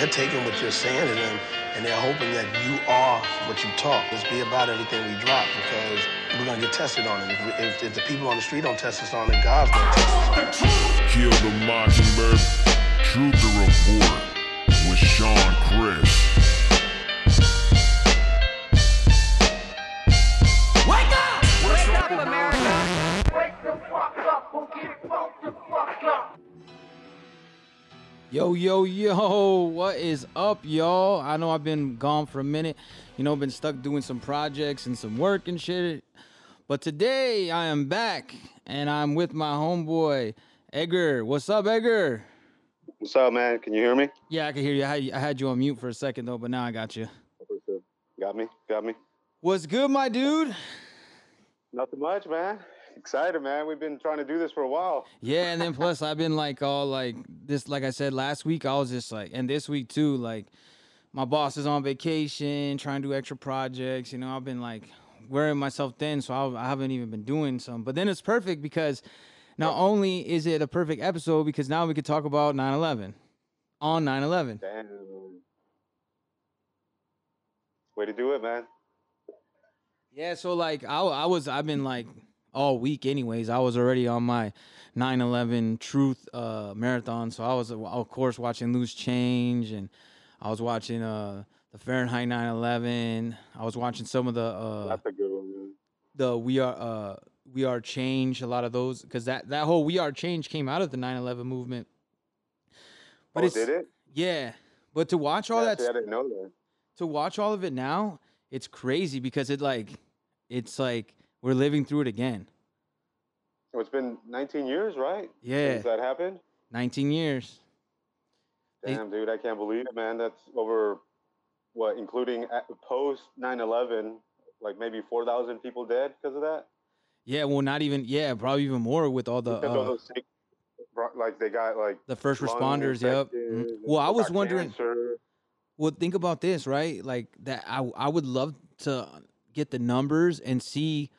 they're taking what you're saying to them and they're hoping that you are what you talk. Let's be about everything we drop because we're gonna get tested on it. If, we, if, if the people on the street don't test us on it, God's gonna test us. Kill the Mockingbird. Truth to report with Sean Chris. Yo, yo, yo, what is up, y'all? I know I've been gone for a minute, you know, been stuck doing some projects and some work and shit. But today I am back and I'm with my homeboy, Edgar. What's up, Edgar? What's up, man? Can you hear me? Yeah, I can hear you. I had, you on mute for a second though, but now I got you. Got me? Got me? What's good, my dude? Nothing much, man. Excited, man. We've been trying to do this for a while. Yeah, and then plus I've been like all like this, like I said last week, I was just like, and this week too, like my boss is on vacation, trying to do extra projects. You know, I've been like wearing myself thin, so I, I haven't even been doing some. But then it's perfect because not only is it a perfect episode, because now we could talk about 9/11 on 9/11. Damn. Way to do it, man. Yeah, so like I, I was I've been like all week anyways. I was already on my 9/11 truth uh marathon, so I was of course watching Loose Change and I was watching uh the Fahrenheit 9/11. I was watching some of the uh That's a good one, man. the We Are uh We Are Change, a lot of those cuz that that whole We Are Change came out of the 9/11 movement. But oh, it's did it? yeah, but to watch all Yeah, that I didn't know that. to watch all of it now, it's crazy because it like it's like we're living through it again. So it's been 19 years, right? Yeah. Since that happened? 19 years. They- Damn, dude, I can't believe it, man. That's over, what, including post 9 11, like maybe 4,000 people dead because of that? Yeah, well not even yeah, probably even more with all the uh, sick, like they got like the first responders, yep. Mhm. Well, I was wondering cancer. well think about this, right? Like that I I would love to get the numbers and see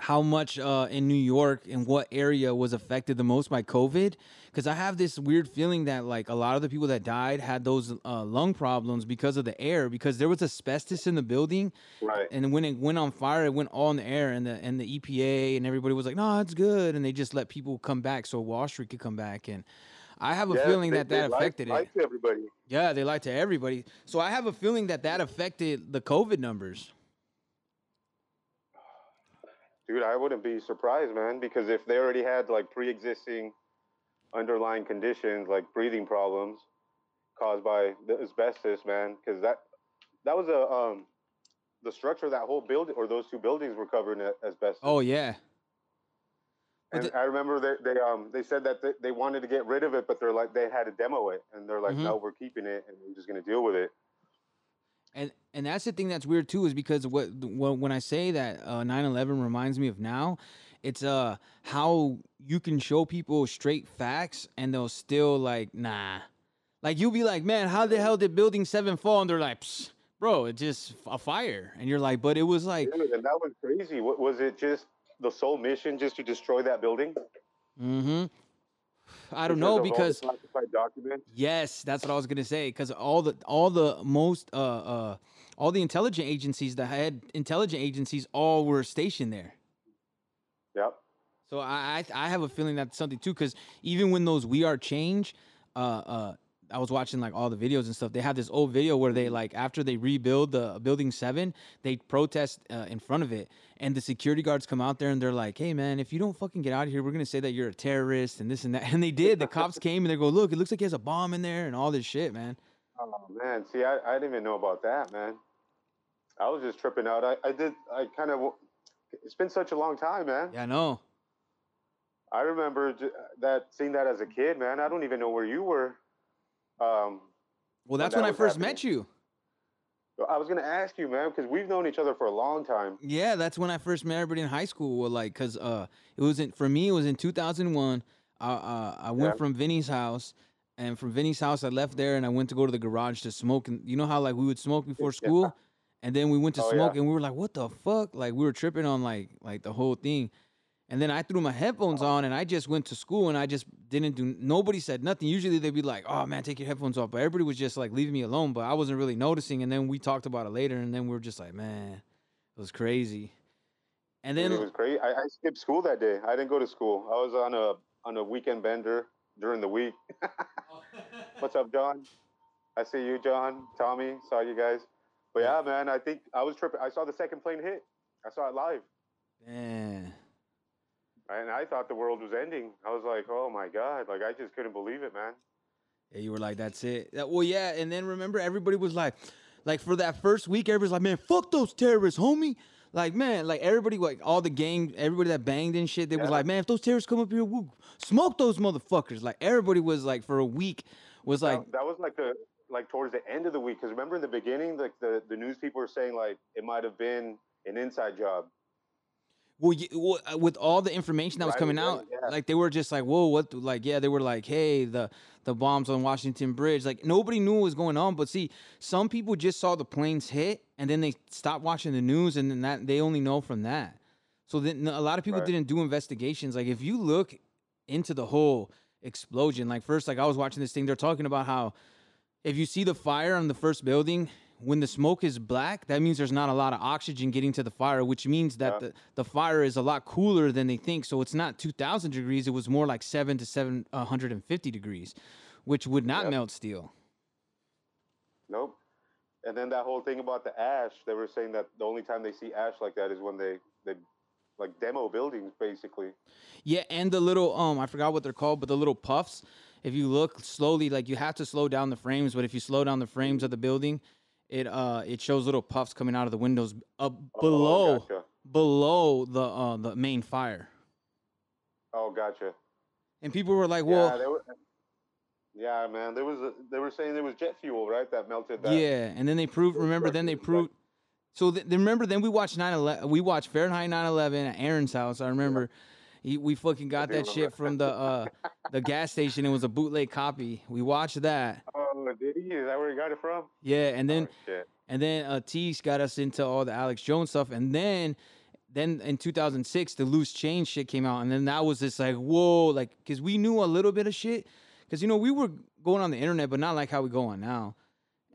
how much uh, in New York and what area was affected the most by COVID. Because I have this weird feeling that like a lot of the people that died had those uh, lung problems because of the air, because there was asbestos in the building, Right. and when it went on fire, it went all in the air, and the and the EPA and everybody was like, "No, it's good," and they just let people come back so Wall Street could come back. And I have a Yeah, feeling they- that that lied- affected lied it. to everybody. Yeah, they lied to everybody. So I have a feeling that that affected the COVID numbers. Dude, I wouldn't be surprised, man, because if they already had like pre-existing underlying conditions like breathing problems caused by the asbestos, man, because that that was a um the structure of that whole building or those two buildings were covered in asbestos. Oh yeah, and the- I remember they, they um they said that they, they wanted to get rid of it, but they're like they had to demo it, and they're like, Mhm. no, we're keeping it, and we're just gonna deal with it. And and that's the thing that's weird too is because what when when I say that uh, 9/11 reminds me of now, it's uh how you can show people straight facts and they'll still like nah, like you'll be like, man, how the hell did Building Seven fall? And they're like, Psst, bro, it's just a fire, and you're like, but it was like, Dude, and that was crazy. What was it? Just the sole mission, just to destroy that building? mm-hmm. I don't know the because classified documents. Yes, that's what I was gonna say. Because all the all the most uh uh all the intelligence agencies that had intelligence agencies all were stationed there. Yep. So I I, I have a feeling that's something too. Because even when those we are change, uh uh. I was watching like all the videos and stuff. They have this old video where they like after they rebuild the building seven, they protest uh, in front of it, and the security guards come out there and they're like, "Hey man, if you don't fucking get out of here, we're gonna say that you're a terrorist and this and that." And they did. The cops came and they go, "Look, it looks like he has a bomb in there and all this shit, man." Oh man, see, I, I didn't even know about that, man. I was just tripping out. I, I did. I kind of. It's been such a long time, man. Yeah, I know. I remember that seeing that as a kid, man. I don't even know where you were. Um, Well, that's that when I first happening. met you. I was gonna ask you, man, because we've known each other for a long time. Yeah, that's when I first met everybody in high school. Well, like, cause uh, it wasn't for me. It was in 2001. Uh, uh, I went Yeah. from Vinny's house, and from Vinny's house, I left there and I went to go to the garage to smoke. And you know how like we would smoke before Yeah. school, and then we went to Oh, smoke, yeah. and we were like, "What the fuck?" Like we were tripping on like like the whole thing. And then I threw my headphones on and I just went to school and I just didn't do nobody said nothing. Usually they'd be like, Oh man, take your headphones off. But everybody was just like leaving me alone. But I wasn't really noticing. And then we talked about it later and then we were just like, Man, it was crazy. And Dude, then it was great. I, I skipped school that day. I didn't go to school. I was on a on a weekend bender during the week. What's up, John? I see you, John. Tommy, saw you guys. But yeah, man, I think I was tripping. I saw the second plane hit. I saw it live, Man. And I thought the world was ending. I was like, oh my god, like I just couldn't believe it, man. Yeah, you were like, that's it. That- well, yeah, and then remember, everybody was like, like for that first week, everybody's like, man, fuck those terrorists, homie. Like, man, like everybody, like all the gang, everybody that banged and shit, they was like, man, if those terrorists come up here, we'll smoke those motherfuckers. Like everybody was like, for a week, was like, that, that was like the like towards the end of the week because remember in the beginning, like the the news people were saying like it might have been an inside job. Well, y- well, uh, with all the information that was Right coming out, yeah. like they were just like, whoa, what? the- Like, yeah, they were like, hey, the the bombs on Washington Bridge. Like nobody knew what was going on. But see, some people just saw the planes hit and then they stopped watching the news, and then that they only know from that. So then a lot of people Right. didn't do investigations. Like if you look into the whole explosion, like first, like I was watching this thing, they're talking about how if you see the fire on the first building, when the smoke is black, that means there's not a lot of oxygen getting to the fire, which means that Yeah. the, the fire is a lot cooler than they think. So it's not 2,000 degrees; it was more like seven to seven uh, 150 degrees, which would not Yep. melt steel. Nope. And then that whole thing about the ash, they were saying that the only time they see ash like that is when they they like demo buildings basically. Yeah, and the little um, I forgot what they're called, but the little puffs. If you look slowly, like you have to slow down the frames, but if you slow down the frames of the building, it uh it shows little puffs coming out of the windows up Oh, below gotcha. below the uh the main fire. Oh, gotcha. And people were like, "Well, yeah, they were, yeah, man. There was a, they were saying there was jet fuel, right? That melted. That. Yeah, and then they proved. Remember, then they proved. So th- remember, then we watched 9/11. We watched Fahrenheit 9/11 at Aaron's house. I remember. He, we fucking got that shit from the uh the gas station. It was a bootleg copy. We watched that. Oh, did he? Is that where he got it from? Yeah, and then oh, and then uh Tease got us into all the Alex Jones stuff, and then then in 2006 the loose change shit came out, and then that was just like whoa, like because we knew a little bit of shit, because you know we were going on the internet, but not like how we go on now.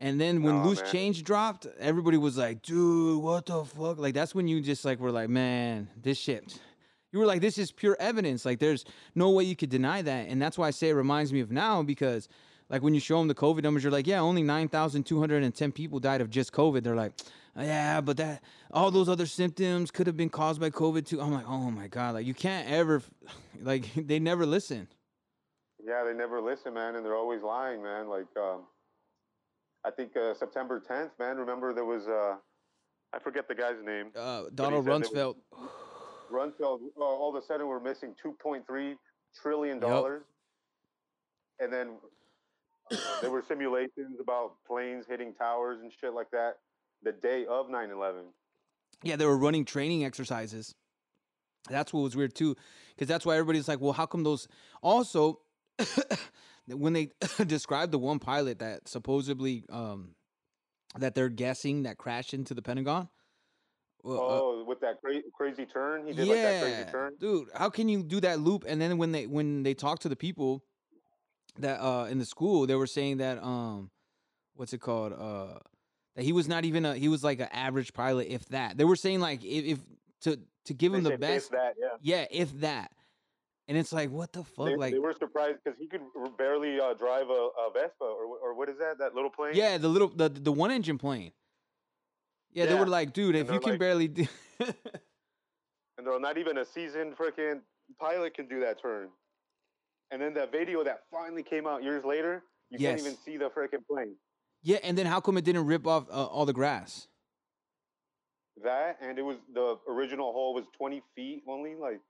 And then when Nah, loose man. change dropped, everybody was like, dude, what the fuck? Like that's when you just like were like, man, this shit. You were like, this is pure evidence. Like there's no way you could deny that. And that's why I say it reminds me of now because like when you show them the COVID numbers, you're like, yeah, only 9,210 people died of just COVID. They're like, yeah, but that all those other symptoms could have been caused by COVID too. I'm like, oh my God. Like you can't ever like they never listen. Yeah, they never listen, man, and they're always lying, man. Like, um, I think uh, September 10th, man. Remember there was uh, I forget the guy's name. Uh, Donald Rumsfeld. said Rumsfeld. Uh, all of a sudden, we're missing 2.3 trillion dollars, and then uh, there were simulations about planes hitting towers and shit like that the day of 9/11. Yeah, they were running training exercises. That's what was weird too, because that's why everybody's like, well, how come those? Also, when they described the one pilot that supposedly um, that they're guessing that crashed into the Pentagon. Well, uh, Oh, with that cra- crazy turn, he did like that crazy turn. dude, how can you do that loop? And then when they when they talk to the people that uh in the school, they were saying that um, what's it called? Uh, that he was not even a he was like an average pilot, if that. They were saying like if, if to to give They him the best, If that, yeah. yeah, if that. And it's like, what the fuck? They, like, they were surprised because he could barely uh, drive a, a Vespa or or what is that? That little plane? yeah, the little the the one engine plane. Yeah, they were like, dude, if you can like- barely do. And they're not even a seasoned freaking pilot can do that turn. And then that video that finally came out years later, you can't even see the freaking plane. yeah, and then how come it didn't rip off uh, all the grass? That and it was the original hole was 20 feet only. Like,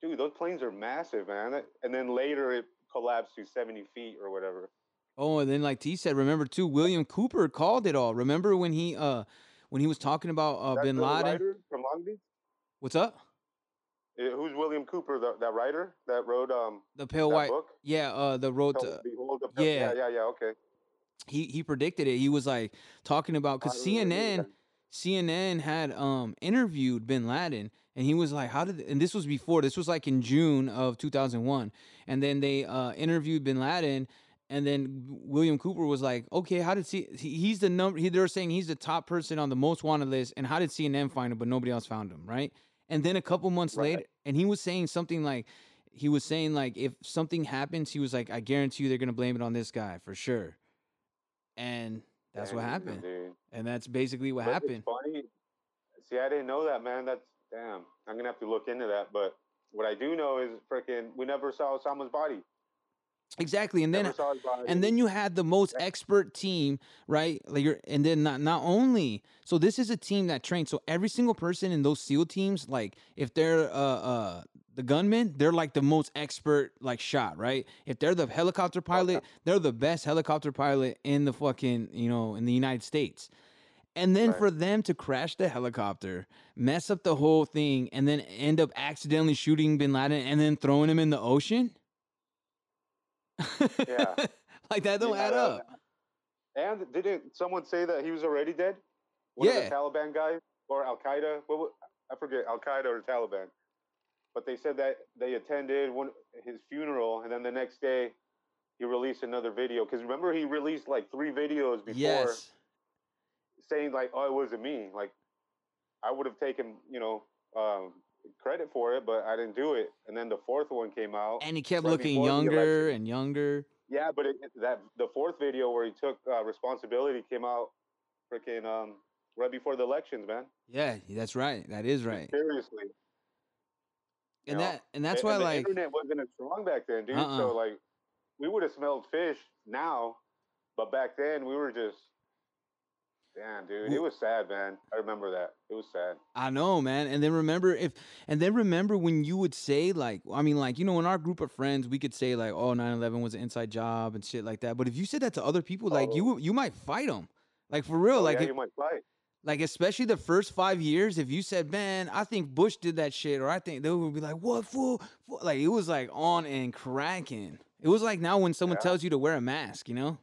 dude, those planes are massive, man. And then later it collapsed to 70 feet or whatever. Oh, and then like T said, remember too, William Cooper called it all. Remember when he uh when he was talking about uh, Bin Laden? from Long Beach. What's up? Eh, Who's William Cooper? The, that writer that wrote um The pale white. book. Yeah, uh, the road to. Behold the yeah. yeah, yeah, yeah. Okay. He he predicted it. He was like talking about because CNN. CNN had um interviewed Bin Laden And he was like, "How did?" And this was before. This was like in June of 2001. And then they uh, interviewed Bin Laden, and then William Cooper was like, "Okay, how did C? he- He's the number. He, they were saying he's the top person on the most wanted list. And how did CNN find him, but nobody else found him, right? And then a couple months Right. later, and he was saying something like, he was saying like, if something happens, he was like, I guarantee you they're gonna blame it on this guy for sure. And that's what happened. dude. And that's basically what But happened. It's funny. See, I didn't know that, man. That's damn. I'm gonna have to look into that. But what I do know is, freaking, we never saw Osama's body. Exactly. And then never saw his body. and then you had the most expert team, right? Like you're, and then not not only so this is a team that trains. So every single person in those SEAL teams, like if they're uh uh the gunmen, they're like the most expert like shot, right? If they're the helicopter pilot, they're the best helicopter pilot in the fucking you know in the United States. And then Right. for them to crash the helicopter, mess up the whole thing, and then end up accidentally shooting Bin Laden and then throwing him in the ocean. Yeah. like that don't Yeah, add up. And didn't someone say that he was already dead? One Yeah. of the Taliban guys or Al Qaeda? What, I forget, Al Qaeda or Taliban. But they said that they attended one his funeral, and then the next day he released another video. Because remember, he released like three videos before Yes. saying like, "Oh, it wasn't me." Like, I would have taken you know um, credit for it, but I didn't do it. And then the fourth one came out. And he kept right looking younger and younger. Yeah, but it, that the fourth video where he took uh, responsibility came out freaking um, right before the elections, man. Yeah, that's right. That is right. Seriously. you And know? that and that's And- why and the like internet wasn't as strong back then, dude. Uh-uh. So like we would have smelled fish now, but back then we were just damn, dude. It was sad, man. I remember that. It was sad. I know, man. And then remember if and then remember when you would say like I mean like you know in our group of friends we could say like oh 9/11 was an inside job and shit like that. But if you said that to other people like you oh. you might fight them. Like for real Oh, like yeah, it- you might fight. like especially the first 5 years if you said man I think Bush did that shit or I think they would be like what fool, fool? like it was like on and cracking. It was like now when someone Yeah. tells you to wear a mask, you know?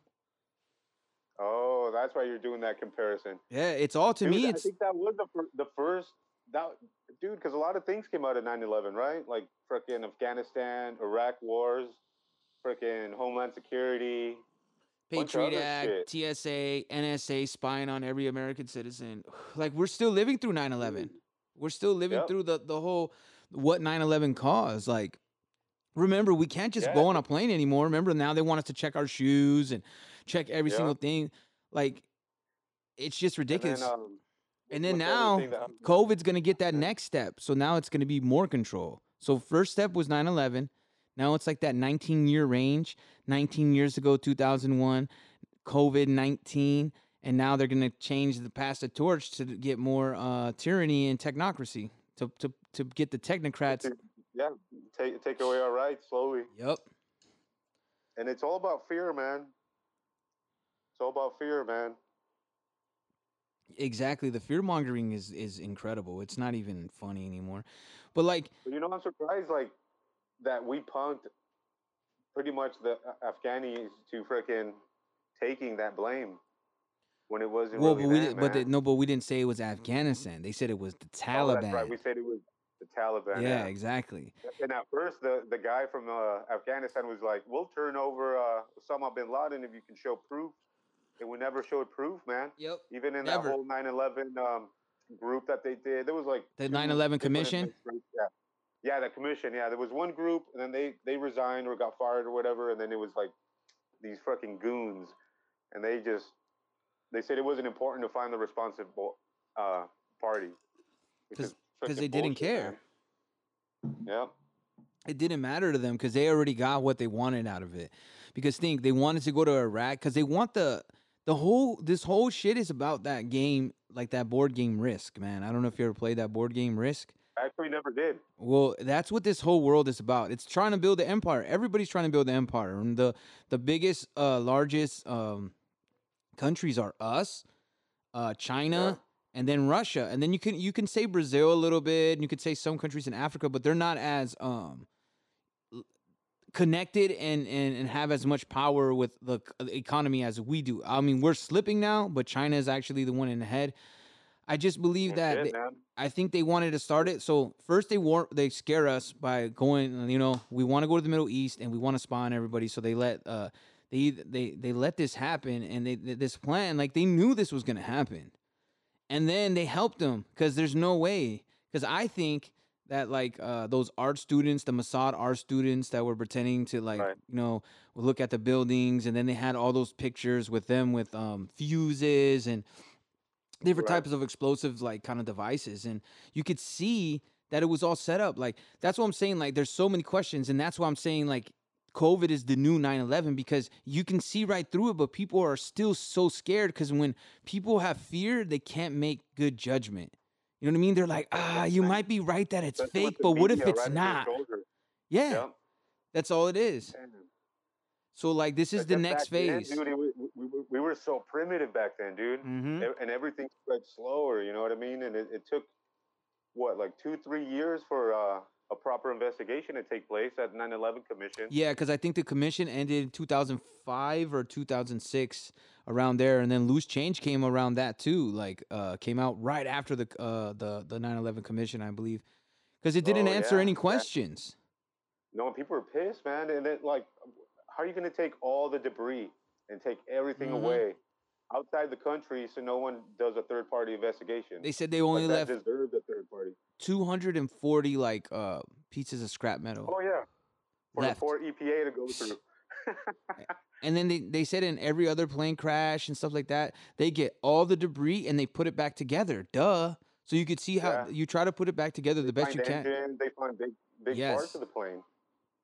That's why you're doing that comparison. Yeah, it's all to Dude, me I it's think that was the fir- the first that dude because a lot of things came out of 9/11, right? Like freaking Afghanistan, Iraq wars, freaking Homeland Security. Patriot Act, TSA, NSA spying on every American citizen. Like we're still living through 9/11. Mm-hmm. We're still living Yep. through the the whole what 9/11 caused. Like remember, we can't just Yeah. go on a plane anymore. Remember now they want us to check our shoes and check every Yeah. single thing. Like it's just ridiculous. And then, um, And then now COVID's gonna get that next step. So now it's gonna be more control. So first step was 9-11. Now it's like that 19 year range. 19 years ago, 2001, COVID 19, and now they're gonna change the pass the torch to get more uh, tyranny and technocracy to to to get the technocrats. yeah, take take away our rights slowly, Yep. and it's all about fear, man. It's all about fear, man. Exactly. The fear mongering is is incredible. It's not even funny anymore. But like But you know, I'm surprised like that we punked pretty much the A- Afghanis to freaking taking that blame when it wasn't well, really but we did, but man. no, but we didn't say it was Afghanistan. They said it was the Oh, Taliban. that's right. We said it was the Taliban. yeah, exactly. And at first, the, the guy from uh, Afghanistan was like, "We'll turn over uh, Osama bin Laden if you can show proof." And we never showed proof, man. Yep. Even in Never. that whole 9/11 um, group that they did, there was like The two 9/11 commission? Yeah, yeah, the commission. Yeah, there was one group, and then they they resigned or got fired or whatever, and then it was like these fucking goons, and they just they said it wasn't important to find the responsible uh, party which 'Cause- is 'cause they didn't bullshit, care. man. Yeah. It didn't matter to them because they already got what they wanted out of it. Because think they wanted to go to Iraq because they want the the whole this whole shit is about that game like that board game Risk, man. I don't know if you ever played that board game Risk. I actually, never did. Well, that's what this whole world is about. It's trying to build the empire. Everybody's trying to build the empire, and the the biggest, uh, largest um, countries are us, uh, China, and then Russia. And then you can you can say Brazil a little bit, and you could say some countries in Africa, but they're not as um, connected and, and and have as much power with the economy as we do. I mean, we're slipping now, but China is actually the one in the head. I just believe that they- I think they wanted to start it. So first they war they scare us by going, you know, we want to go to the Middle East and we want to spy on everybody. So they let uh they they they let this happen and they th- this plan like they knew this was gonna happen, and then they helped them because there's no way because I think that like uh those art students, the Mossad art students that were pretending to like Right. you know look at the buildings and then they had all those pictures with them with um fuses and different Right. types of explosives like kind of devices and you could see that it was all set up like that's what i'm saying like there's so many questions and that's why i'm saying like covid is the new 9-11 because you can see right through it but people are still so scared because when people have fear they can't make good judgment you know what i mean? They're like ah you might be right that it's fake but what if it's right? Not? yeah. That's all it is. So like this is the next back then, phase. dude, we, we, we were so primitive back then, dude. hmm E- And everything spread slower, you know what I mean? And it, it took, what, like two, three years for uh, a proper investigation to take place at 9 11 Commission. Yeah, because I think the commission ended in 2005 or 2006, around there, and then loose change came around that too. Like, uh, came out right after the uh the the 9/11 commission, I believe, because it didn't Oh, answer yeah, any yeah. questions. No, people were pissed, man. And then, like, how are you going to take all the debris and take everything Mhm. away outside the country so no one does a third party investigation? They said they only left deserved a third party. 240 like uh pieces of scrap metal, Oh, yeah. For Left. poor EPA to go through. and then they they said in every other plane crash and stuff like that, they get all the debris and they put it back together. Duh. So you could see how Yeah. you try to put it back together the best you can. engines, They find big, big Yes. parts of the plane.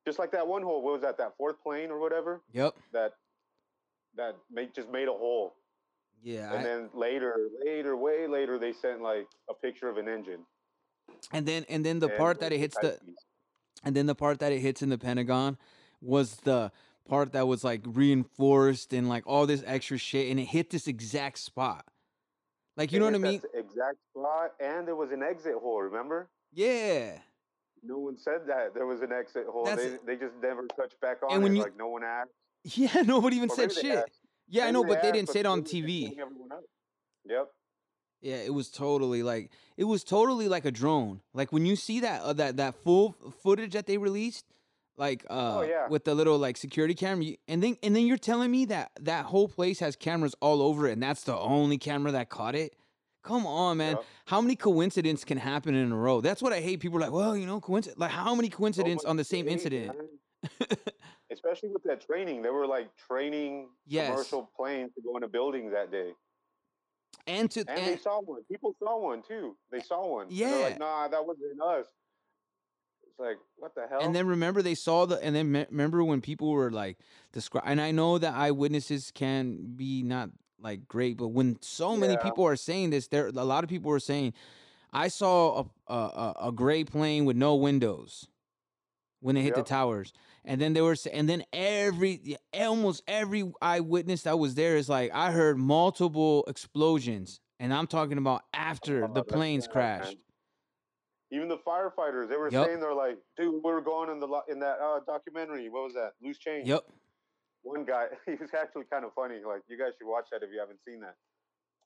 Just like that one hole. What was that? That fourth plane or whatever Yep. that that made just made a hole. Yeah. and I- then later, later, way later, they sent like a picture of an engine. and then and then the and part that it hits the. And then the part that it hits in the Pentagon was the part that was like reinforced and like all this extra shit, and it hit this exact spot. Like you It know what I mean? Exact spot, and there was an exit hole. Remember? Yeah. No one said that there was an exit hole. That's They, it. they just never touched back on And it. you- like no one asked. Yeah. Nobody even said shit. asked. Yeah, I Maybe know, but they didn't say it on TV. Yep. Yeah, it was totally like it was totally like a drone. Like when you see that uh, that that full footage that they released, like uh Oh, yeah. with the little like security camera, and then and then you're telling me that that whole place has cameras all over it, and that's the only camera that caught it. Come on, man. Yep. How many coincidences can happen in a row? That's what I hate. People are like, well, you know, coincidence. Like, how many coincidences much on the same incident? Especially with that training, they were like training Yes. commercial planes to go into buildings that day. and to And they saw one. People saw one too. They saw one. And they're Yeah. like, nah, that wasn't us. It's like, what the hell? And then remember they saw the and then me- remember when people were like describe and I know that eyewitnesses can be not like great, but when so many Yeah. people are saying this, there a lot of people are saying, I saw a a, a, a gray plane with no windows when they hit Yep. the towers, and then they were and then every almost every eyewitness that was there is like I heard multiple explosions, and I'm talking about after Oh, the planes crashed. Even the firefighters, they were Yep. saying they're like, dude, we were going in the in that uh, documentary. What was that? Loose change. Yep. One guy, he was actually kind of funny. Like, you guys should watch that if you haven't seen that.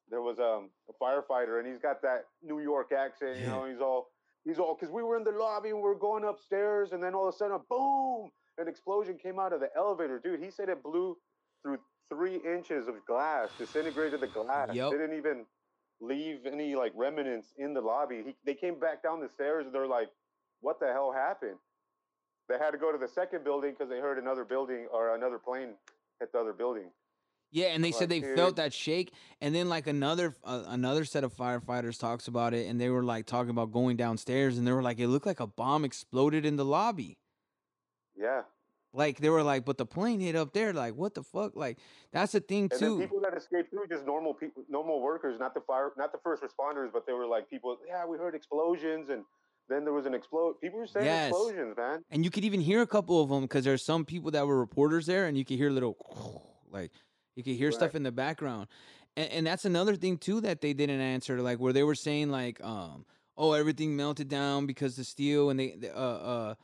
There was um, a firefighter, and he's got that New York accent. You know, he's all he's all because we were in the lobby and we were going upstairs, and then all of a sudden, a boom, an explosion came out of the elevator. Dude, he said it blew through three inches of glass, disintegrated the glass. Yep. Didn't even leave any like remnants in the lobby. He, they came back down the stairs and they're like, "What the hell happened?" They had to go to the second building because they heard another building or another plane hit the other building. Yeah, and they said they Like, felt that shake, and then like another uh, another set of firefighters talks about it, and they were like talking about going downstairs, and they were like, it looked like a bomb exploded in the lobby. Yeah. Like they were like, but the plane hit up there. Like what the fuck? Like that's the thing And too. people that escaped through just normal people, normal workers, not the fire, not the first responders, but they were like people. Yeah, we heard explosions, and then there was an explode. People were saying Yes. explosions, man. and you could even hear a couple of them because there's some people that were reporters there, and you could hear little like you could hear stuff in the background, and, and that's another thing too that they didn't answer, like where they were saying like, um, oh everything melted down because the steel, and they they, uh uh.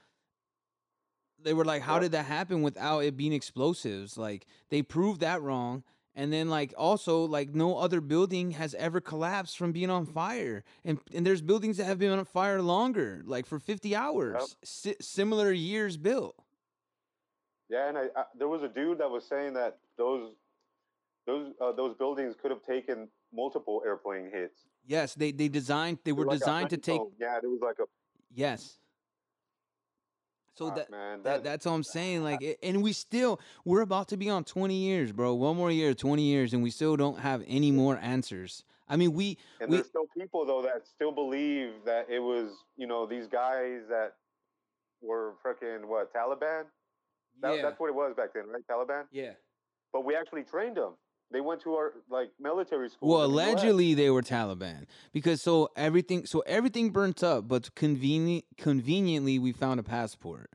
They were like, "How Yep. did that happen without it being explosives?" Like they proved that wrong, And then like also like no other building has ever collapsed from being on fire. And and there's buildings that have been on fire longer, like for 50 hours. Si- similar years built. Yeah, and I, I there was a dude that was saying that those those uh, those buildings could have taken multiple airplane hits. Yes, they they designed they were Like designed to take. Yeah, there was like a yes. So Fuck, that, man, that that- that's all I'm saying. Like, it- and we still we're about to be on 20 years, bro. One more year, 20 years, and we still don't have any more answers. I mean, we And we there's still people though that still believe that it was, you know, these guys that were freaking what Taliban. That, yeah That's what it was back then, right? Taliban. yeah. But we actually trained them. They went to our like military school. Well, allegedly they were Taliban because so everything so everything burnt up, but convenient conveniently we found a passport.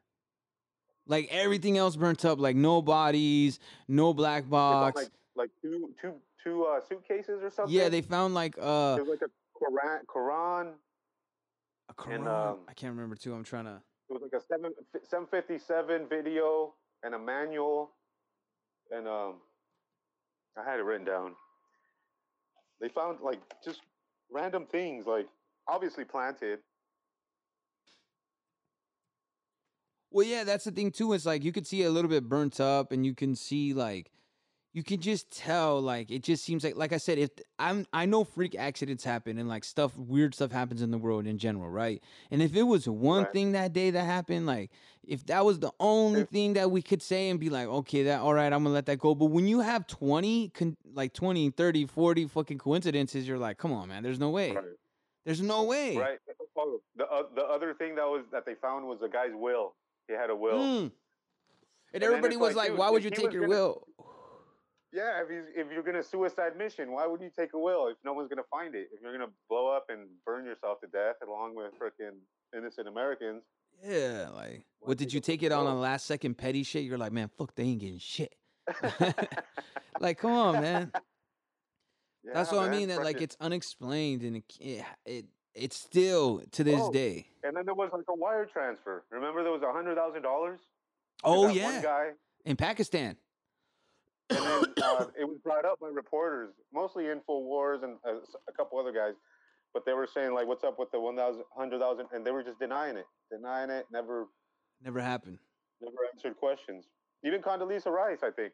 Like everything else burnt up, like no bodies, no black box. like like two two two uh, suitcases or something. yeah, they found like uh There's like a Quran. Quran. a Quran. and, um, I can't remember too. I'm trying to. It was like a seven seven fifty seven video and a manual, and um, I had it written down. They found like just random things, like obviously planted. Well, yeah, that's the thing too. It's like you could see a little bit burnt up, and you can see like you can just tell like it just seems like like I said, if I'm I know freak accidents happen and like stuff weird stuff happens in the world in general, right? And if it was one Right. thing that day that happened, like if that was the only thing that we could say and be like, okay, that all right, I'm gonna let that go. But when you have 20, con- like 20, 30, 40 fucking coincidences, you're like, come on, man, there's no way. Right. There's no way. Right. Oh, the uh, the other thing that was that they found was the guy's will. He had a will. Mm. And then everybody was like, like, why would you take your gonna- will? Yeah, if he's, if you're gonna suicide mission, why would you take a will if no one's gonna find it? If you're gonna blow up and burn yourself to death along with freaking innocent Americans, Yeah, like, what did you take it on a last second petty shit? You're like, man, fuck, they ain't getting shit. like, come on, man. That's Yeah, what I mean. That like it's unexplained and it, it, it it's still to this Oh, day. And then there was like a wire transfer. Remember, there was a hundred thousand dollars. Oh yeah, guy, in Pakistan. And then uh, it was brought up by reporters, mostly Infowars and uh, a couple other guys. But they were saying like, "What's up with the one thousand, hundred thousand? And they were just denying it, denying it. Never, Never happened. never answered questions. Even Condoleezza Rice, I think,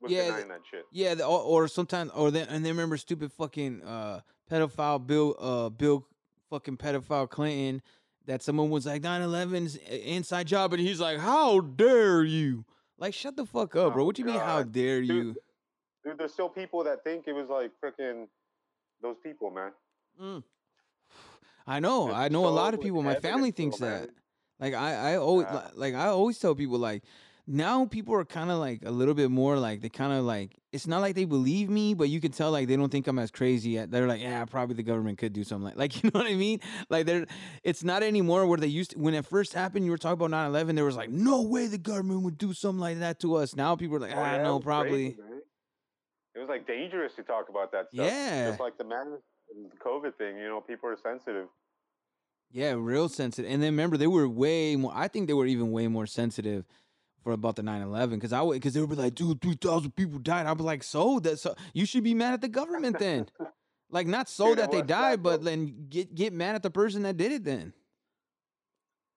was Yeah, denying that shit. Yeah, the, or, or sometimes or then and then remember stupid fucking uh pedophile Bill uh Bill fucking pedophile Clinton that someone was like 9/11's inside job and he's like how dare you like shut the fuck up bro What do you mean how dare Dude, you Dude, there's still people that think it was like freaking those people, man. Mm. I know It's I know a lot of people my family thinks that like I I always Yeah. like I always tell people like now people are kind of like a little bit more like they kind of like it's not like they believe me, but you can tell like they don't think I'm as crazy. At, they're like, yeah, probably the government could do something like like you know what I mean? Like they're it's not anymore where they used to, when it first happened. You were talking about 9/11. There was like no way the government would do something like that to us. Now people are like, Oh, ah, yeah, it no, probably. crazy, it was like dangerous to talk about that stuff. Yeah. Just like the man, the COVID thing. You know, people are sensitive. Yeah, real sensitive. And then remember, they were way more. I think they were even way more sensitive for about the 9/11 because I would because they would be like, dude, three thousand people died. I'd be like, so that so you should be mad at the government then, like not so Dude, that they died, but then get get mad at the person that did it then.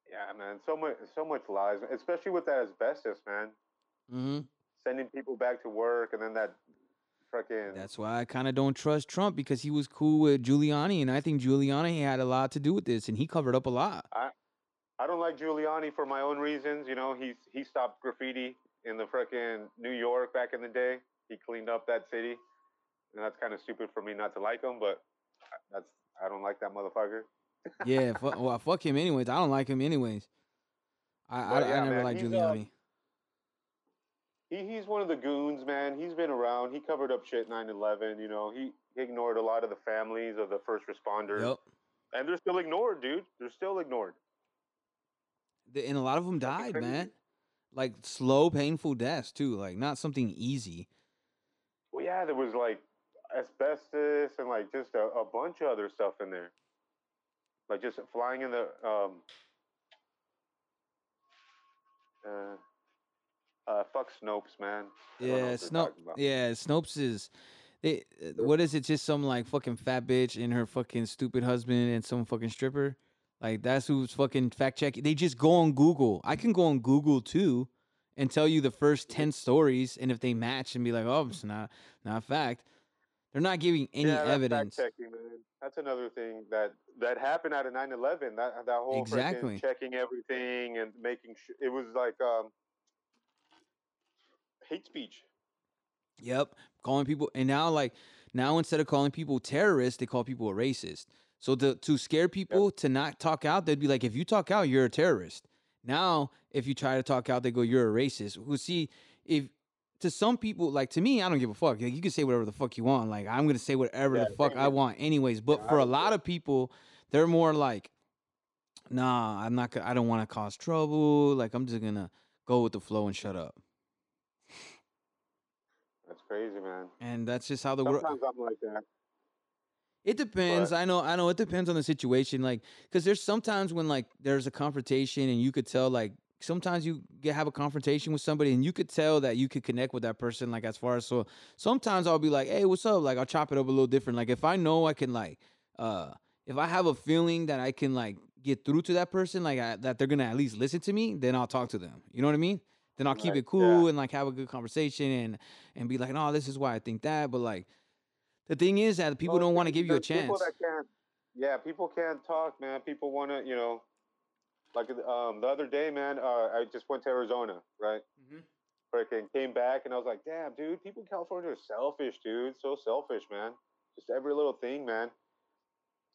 Yeah, man. So much, so much lies, especially with that asbestos, man. Mm-hmm. Sending people back to work, and then that freaking. That's why I kind of don't trust Trump because he was cool with Giuliani, and I think Giuliani had a lot to do with this, and he covered up a lot. I don't like Giuliani for my own reasons. You know, he's he stopped graffiti in the freaking New York back in the day. He cleaned up that city, and that's kind of stupid for me not to like him. But that's I don't like that motherfucker. yeah, fu- well, fuck him anyways. I don't like him anyways. I I, But I yeah, never man, liked he's, uh, Giuliani. He he's one of the goons, man. He's been around. He covered up shit 9/11. You know, he, he ignored a lot of the families of the first responders, Yep. and they're still ignored, dude. They're still ignored. And a lot of them died, man. Like slow, painful deaths too. Like not something easy. Well, yeah, there was like asbestos and like just a, a bunch of other stuff in there, like just flying in the um, uh, Uh, fuck Snopes, man. I don't know Yeah, Snopes. Yeah, Snopes is. They, uh, what is it? Just some like fucking fat bitch and her fucking stupid husband and some fucking stripper. Like that's who's fucking fact checking. They just go on Google. I can go on Google too, and tell you the first ten stories, and if they match, and be like, oh, it's not not fact. They're not giving any yeah, evidence. Fact-checking, man. That's another thing that that happened out of 9/11. That that whole Exactly. checking everything and making sure it was like um hate speech. Yep, calling people, and now like now instead of calling people terrorists, they call people a racist. So to to scare people to not talk out, they'd be like, if you talk out, you're a terrorist. Now, if you try to talk out, they go, you're a racist. Well, see, if to some people, like to me, I don't give a fuck. Like, you can say whatever the fuck you want. Like I'm gonna say whatever Yeah, the fuck I want, anyways. But Yeah, for a lot of people, they're more like, nah, I'm not. gonna I don't want to cause trouble. Like I'm just gonna go with the flow and shut up. That's crazy, man. And that's just how the world. Sometimes I'm like that. It depends. But- I know. I know. It depends on the situation. Like, because there's sometimes when like there's a confrontation and you could tell like sometimes you get have a confrontation with somebody and you could tell that you could connect with that person. Like as far as so sometimes I'll be like, hey, what's up? Like I'll chop it up a little different. Like if I know I can like uh if I have a feeling that I can like get through to that person, like I, that they're gonna at least listen to me, then I'll talk to them. You know what I mean? Then I'll keep Right, it cool yeah. and like have a good conversation and and be like, no, this is why I think that. But like the thing is that people Well, don't want to give you a chance. yeah, people can't talk, man. People want to, you know, like um, the other day, man. Uh, I just went to Arizona, right? Mhm. Freaking came back, and I was like, damn, dude, people in California are selfish, dude. So selfish, man. Just every little thing, man.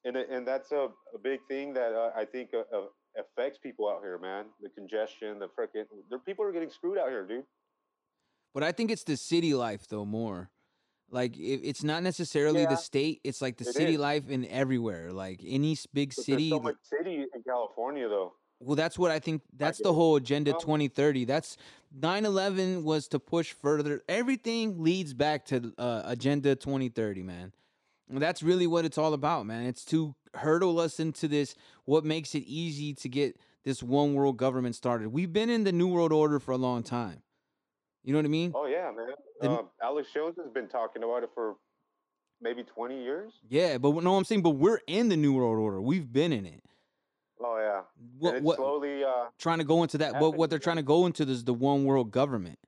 And and that's a, a big thing that uh, I think uh, uh, affects people out here, man. The congestion, the freaking, there people are getting screwed out here, dude. But I think it's the city life though more. Like it, it's not necessarily Yeah. the state. It's like the It city is. life in everywhere. Like any big But city. there's so much city in California, though. well, that's what I think. That's get the whole agenda Um, 2030. That's 9/11 was to push further. Everything leads back to uh, agenda 2030, man. And that's really what it's all about, man. It's to hurdle us into this. What makes it easy to get this one world government started? We've been in the new world order for a long time. You know what I mean? Oh yeah, man. The- Um, Alex Jones has been talking about it for maybe twenty years. Yeah, but no, I'm saying, but we're in the new world order. We've been in it. Oh yeah. What and it's what slowly. Uh, trying to go into that? What what they're trying to go into is the one world government.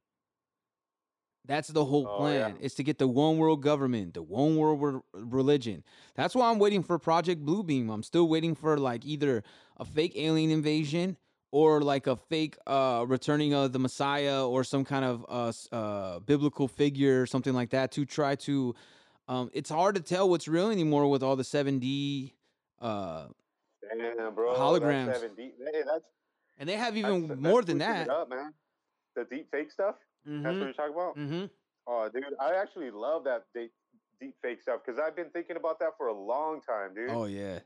That's the whole Oh, yeah. plan. Is to get the one world government, the one world re- religion. That's why I'm waiting for Project Bluebeam. I'm still waiting for like either a fake alien invasion or like a fake uh returning of the Messiah or some kind of uh, uh biblical figure or something like that to try to um it's hard to tell what's real anymore with all the 7D uh damn, bro. Holograms. That's 7D. Hey, that's and they have even that's more than that. Up, man. The deep fake stuff. That's what Mhm, you're talking about. mhm. Oh, dude, I actually love that deep, deep fake stuff because I've been thinking about that for a long time, dude. Oh yeah.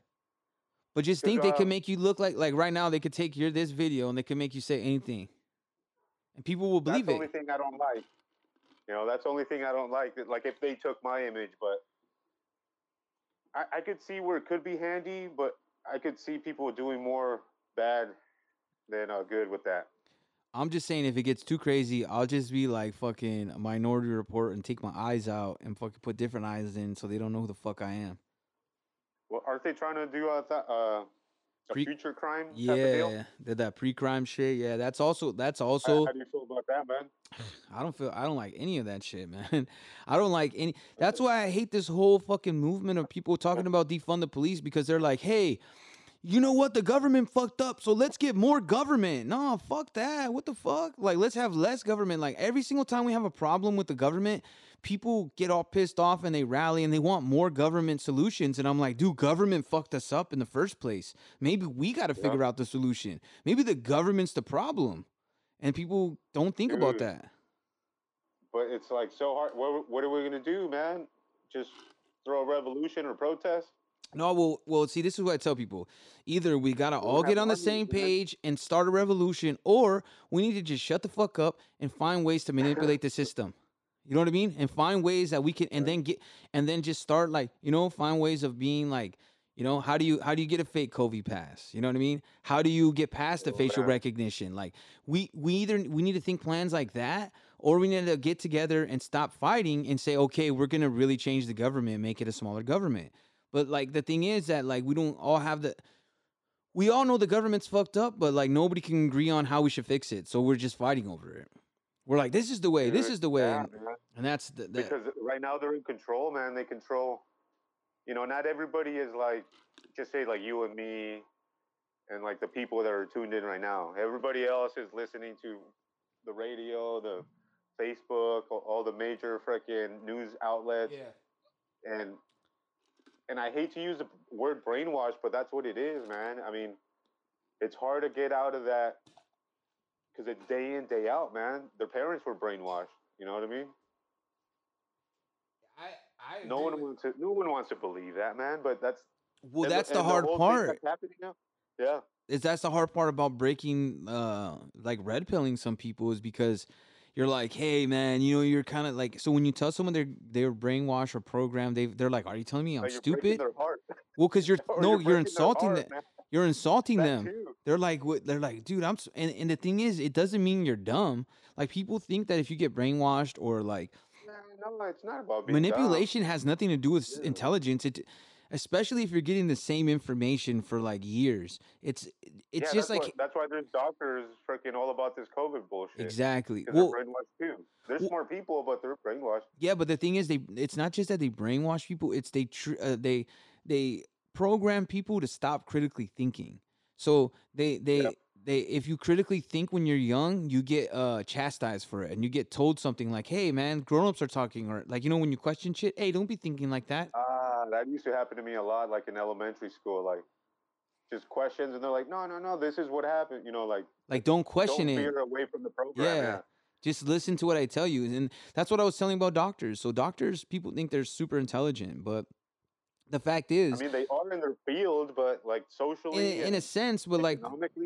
But just think they can um, make you look like like right now they could take your this video and they can make you say anything. And people will that's believe the it. only thing I don't like. You know, that's the only thing I don't like. Like if they took my image, but I, I could see where it could be handy, but I could see people doing more bad than uh, good with that. I'm just saying if it gets too crazy, I'll just be like fucking a minority report and take my eyes out and fucking put different eyes in so they don't know who the fuck I am. Well, aren't they trying to do a, th- uh, a Pre- future crime type of deal? Yeah, did that pre-crime shit. Yeah, that's also that's How, also how do you feel about that, man? I don't feel I don't like any of that shit, man. I don't like any. That's why I hate this whole fucking movement of people talking about defund the police because they're like, hey, you know what? The government fucked up, so let's get more government. No, fuck that. What the fuck? Like, let's have less government. Like every single time we have a problem with the government, people get all pissed off and they rally and they want more government solutions. And I'm like, dude, government fucked us up in the first place. Maybe we got to Yeah. figure out the solution. Maybe the government's the problem, and people don't think about that. But it's like so hard. What, what are we gonna do, man? Just throw a revolution or protest? No, well, well, see, this is what I tell people. Either we gotta We all get on the same page and start a revolution, or we need to just shut the fuck up and find ways to manipulate the system. You know what I mean? And find ways that we can, and then get, and then just start like, you know, find ways of being like, You know, how do you how do you get a fake COVID pass? You know what I mean? How do you get past the oh, facial recognition? Like we we either we need to think plans like that, or we need to get together and stop fighting and say, okay, we're gonna really change the government, make it a smaller government. But like the thing is that like we don't all have the we all know the government's fucked up, but like nobody can agree on how we should fix it. So we're just fighting over it. We're like, this is the way, this is the way, yeah, and, that's the, the because right now they're in control, man. They control. You know, not everybody is like, just say like you and me, and like the people that are tuned in right now. Everybody else is listening to the radio, the Facebook, all- all the major freaking news outlets, Yeah. and and I hate to use the word brainwash, but that's what it is, man. I mean, it's hard to get out of that because it's day in day out, man. Their parents were brainwashed. You know what I mean? I, I No one wants to. No one wants to believe that, man. But that's Well, and that's the and hard whole part. happening now. Yeah, is that's the hard part about breaking uh like red pilling some people is because you're like hey man you know you're kind of like so when you tell someone they're they're brainwashed or programmed they they're like are you telling me i'm you're stupid Their heart. well because you're Or no you're you're, insulting heart, them man. You're insulting That them too. they're like what they're like dude i'm s- and, and the thing is it doesn't mean you're dumb like people think that if you get brainwashed or like No, no, it's not about being dumb. manipulation has nothing to do with Yeah. intelligence it especially if you're getting the same information for like years it's it's Yeah, just that's like that's why there's doctors freaking all about this COVID bullshit. exactly well they're brainwashed too. There's well- more people, but they're brainwashed. Yeah, but the thing is, they it's not just that they brainwash people; it's they tr- uh, they they program people to stop critically thinking. So they they Yep. they if you critically think when you're young, you get uh chastised for it, and you get told something like, "Hey, man, grown-ups are talking," or like you know when you question shit, "Hey, don't be thinking like that." Ah, that used to happen to me a lot, like in elementary school, like just questions, and they're like, "No, no, no, this is what happened." You know, like Like, don't question don't it. away from the program. Yeah. Yeah. Just listen to what I tell you, and that's what I was telling about doctors. So doctors, people think they're super intelligent, but the fact is, I mean, they are in their field, but like socially, in, in a sense, but like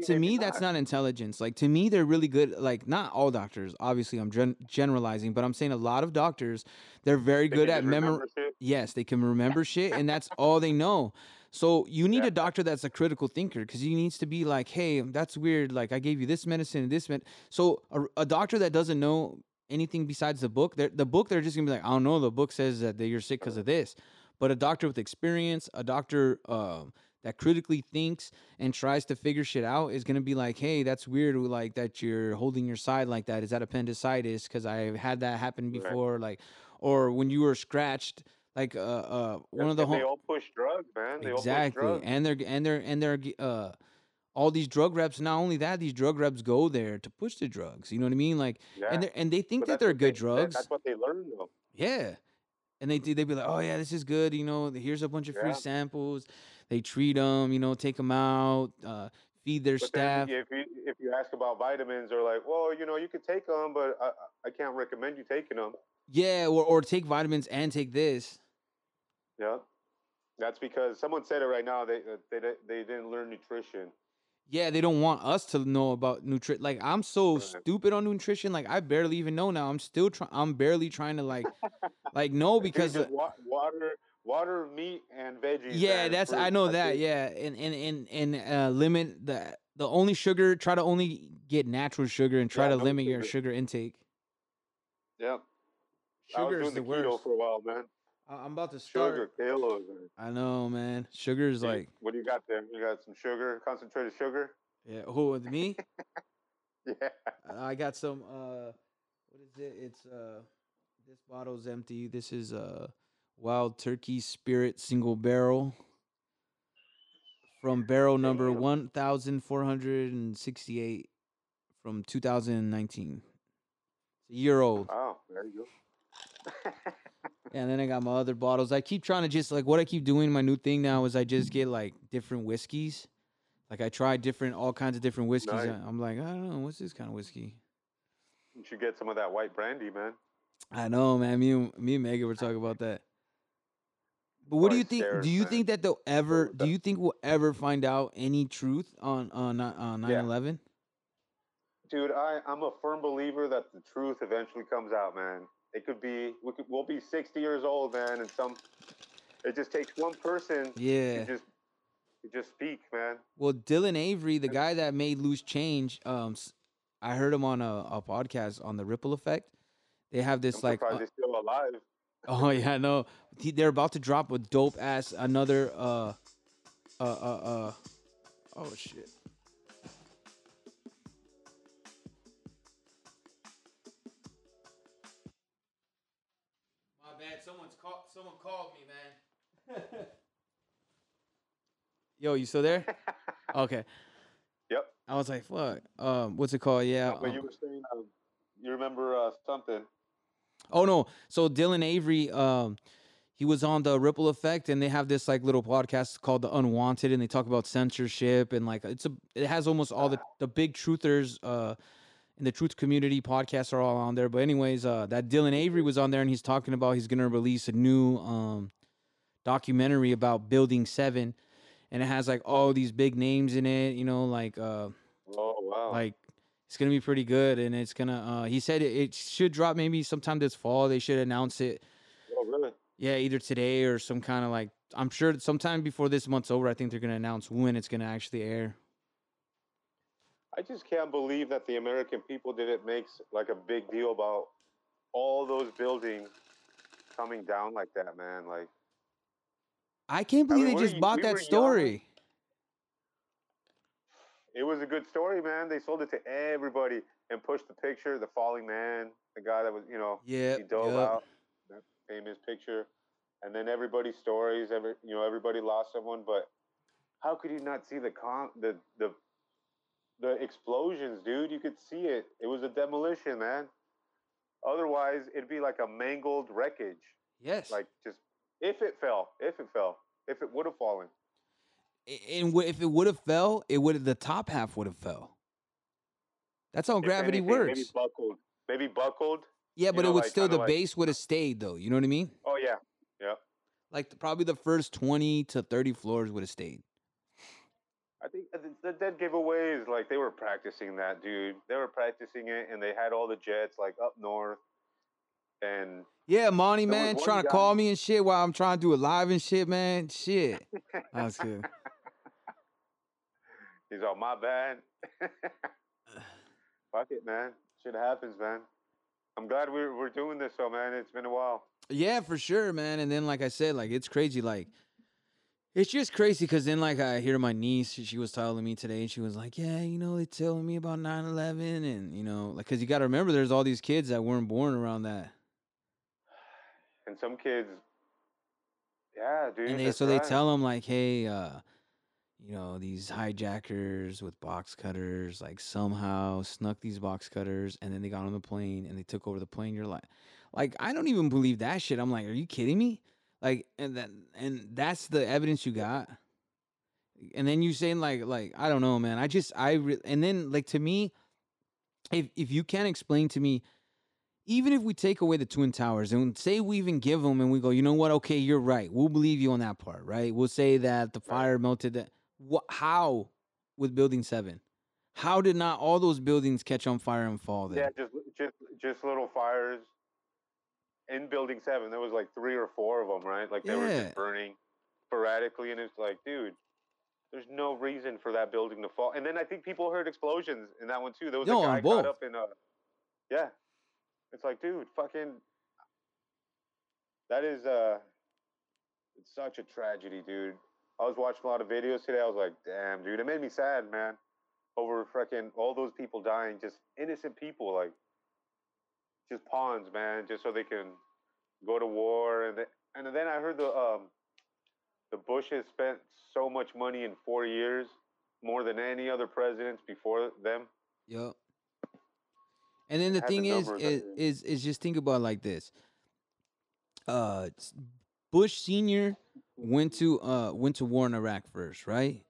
to me that's not. intelligence. Like to me they're really good like not all doctors obviously i'm gen- generalizing but i'm saying a lot of doctors they're very They good at memory yes they can remember shit and that's all they know. So you need Yeah. a doctor that's a critical thinker because he needs to be like hey that's weird like i gave you this medicine and this med-. so a, a doctor that doesn't know anything besides the book they're, the book they're just gonna be like i don't know the book says that you're sick because of uh. this but a doctor with experience a doctor um that critically thinks and tries to figure shit out is gonna be like, hey, that's weird, like that you're holding your side like that. Is that appendicitis? Because I've had that happen Right. before, like, or when you were scratched, like, uh, uh, one of the and they home all push drugs, man. They exactly, all push drugs. and they're and they're and they're uh. All these drug reps. Not only that, these drug reps go there to push the drugs. You know what I mean? Like, yeah. and they and they think But that they're good they- drugs. That's what they learn, though. Yeah. And they do- they be like, oh yeah, this is good. You know, here's a bunch of free Yeah. samples. They treat them. You know, take them out, uh, feed their But staff. if you if you ask about vitamins, they're like, well, you know, you could take them, but I, I can't recommend you taking them. Yeah, or or take vitamins and take this. Yeah, that's because someone said it right now. They uh, they they didn't learn nutrition. Yeah, they don't want us to know about nutrition. Like I'm so stupid on nutrition. Like I barely even know now. I'm still trying. I'm barely trying to like, like know because water, water, meat, and veggies. yeah, that's I know that. Yeah, and and and and uh, limit the the only sugar. Try to only get natural sugar and try Yeah, to no limit your sugar. sugar intake. Yep. I was Sugar is doing the the keto worst. for a while, man. I'm about to start. Sugar kilos. I know, man. Sugar is like, what do you got there? You got some sugar, concentrated sugar. yeah. Who with me? Yeah. I got some. Uh, what is it? It's uh, this bottle's empty. This is uh, Wild Turkey Spirit Single Barrel from barrel number one thousand four hundred and sixty-eight from two thousand nineteen. It's a year old. Oh, there you go. And then I got my other bottles. I keep trying to just like what I keep doing. My new thing now is I just get like different whiskeys. Like I try different, all kinds of different whiskeys. Nice. I'm like, I don't know, what's this kind of whiskey? you should get some of that white brandy, man. I know, man. Me and me and Megan were talking about that. But what do you think? stairs, Do you man. think that they'll ever? Do you think we'll ever find out any truth on on on Yeah. 9/11? Dude, I, I'm a firm believer that the truth eventually comes out, man. It could be we could we'll be 60 years old, man, and some it just takes one person Yeah. to just You just speak, man. Well, Dylan Avery, the guy that made Loose Change, um, I heard him on a, a podcast on the Ripple Effect. They have this I'm like, uh, he's still alive. oh yeah, no, he, they're about to drop a dope ass another, uh, uh, uh, uh, oh shit. Called. Me, man. Yo, you still there? Okay. Yep. I was like, fuck. Um, what's it called? Yeah. But um, you were saying, um, you remember uh, something? Oh no. So Dylan Avery, um, he was on the Ripple Effect, and they have this like little podcast called The Unwanted, and they talk about censorship and like it's a it has almost all the the big truthers uh in the truth community podcasts are all on there. But anyways, uh, that Dylan Avery was on there, and he's talking about he's gonna release a new um documentary about Building Seven, and it has like all these big names in it. You know, like uh Oh wow! like it's gonna be pretty good and it's gonna uh he said it, it should drop maybe sometime this fall they should announce it oh really? yeah either today or some kind of like i'm sure sometime before this month's over i think they're gonna announce when it's gonna actually air I just can't believe that the American people didn't make like a big deal about all those buildings coming down like that, man. Like, i can't I believe mean, they just bought we that were young. story it was a good story, man. They sold it to everybody and pushed the picture, the falling man, the guy that was, you know, yeah he dove out, that famous picture, and then everybody's stories. Every, you know, everybody lost someone, but how could you not see the con, the the the explosions, dude? You could see it. It was a demolition, man. Otherwise, it'd be like a mangled wreckage. yes Like just if it fell, if it fell, if it would have fallen. And if it would have fell it would the top half would have fell that's how If gravity anything, works Maybe buckled. Maybe buckled. yeah but know, it would like, still the like- base would have stayed though you know what i mean Oh yeah, yeah. like the, probably the first 20 to 30 floors would have stayed I think uh, the, the dead giveaways, like they were practicing that, dude. They were practicing it, and they had all the jets like up north, and Yeah, Monty, man, trying to guy- call me and shit while I'm trying to do a live and shit, man. Shit. That's good. he's all my bad. Fuck it, man. Shit happens, man. I'm glad we're we're doing this, though, man. It's been a while. Yeah, for sure, man. And then, like I said, like it's crazy. Like it's just crazy because then, like, I hear my niece. She, was telling me today, and she was like, "Yeah, you know, they telling me about 9/11, and you know, like, cause you got to remember, there's all these kids that weren't born around that, And some kids, yeah, dude. and they so they tell them like, hey, uh, you know, these hijackers with box cutters, like somehow snuck these box cutters, and then they got on the plane and they took over the plane. You're like, like I don't even believe that shit. I'm like, are you kidding me? Like, and that and that's the evidence you got. And then you saying like, like I don't know, man. I just I re- and then like to me, if if you can't explain to me even if we take away the twin towers and say we even give them and we go, you know what? Okay, you're right. We'll believe you on that part, right? We'll say that the fire melted that. What? How with building seven? How did not all those buildings catch on fire and fall? Then? Yeah, just just just little fires in Building Seven. There was like three or four of them, right? Like they were just burning sporadically, and it's like, dude, there's no reason for that building to fall. And then I think people heard explosions in that one too. There was No, a guy caught up in a. Yeah, it's like, dude, fucking. That is uh, it's such a tragedy, dude. I was watching a lot of videos today. I was like, damn, dude, it made me sad, man over freaking all those people dying, just innocent people, like just pawns, man, just so they can go to war. And th- and then I heard the um the Bushes spent so much money in four years, more than any other presidents before them. Yep. And then the Had the thing is, is, is, is just think about it like this. Uh, Bush Senior went to uh went to war in Iraq first, right?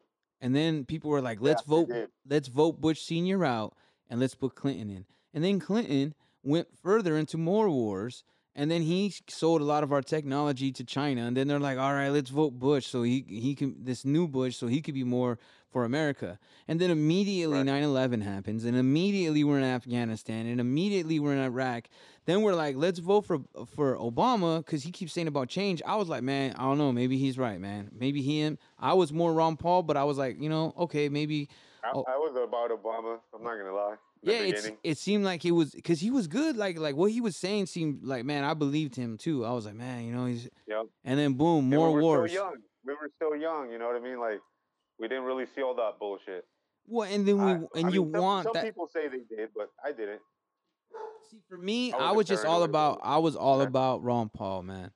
And then people were like, let's he vote, let's vote Bush Senior out, and let's put Clinton in. And then Clinton went further into more wars, and then he sold a lot of our technology to China. And then they're like, all right, let's vote Bush, so he he can this new Bush, so he could be more for America. And then immediately Right. 9/11 happens, and immediately we're in Afghanistan, and immediately we're in Iraq. Then we're like, let's vote for for Obama because he keeps saying about change. I was like, man, I don't know, maybe he's right, man. Maybe he him. I was more Ron Paul, but I was like, you know, okay, maybe. I, Oh. I was about Obama. I'm not gonna lie. Yeah, it's it seemed like he was because he was good. Like like what he was saying seemed like man, I believed him too. I was like, man, you know, he's Yep. and then boom, more we were wars. Still young. We were still young. You know what I mean? Like we didn't really see all that bullshit. Well, and then we I- and I you mean, some, want some that. people say they did, but I didn't. See, for me, I I was was just all about. I was all about Ron Paul, man.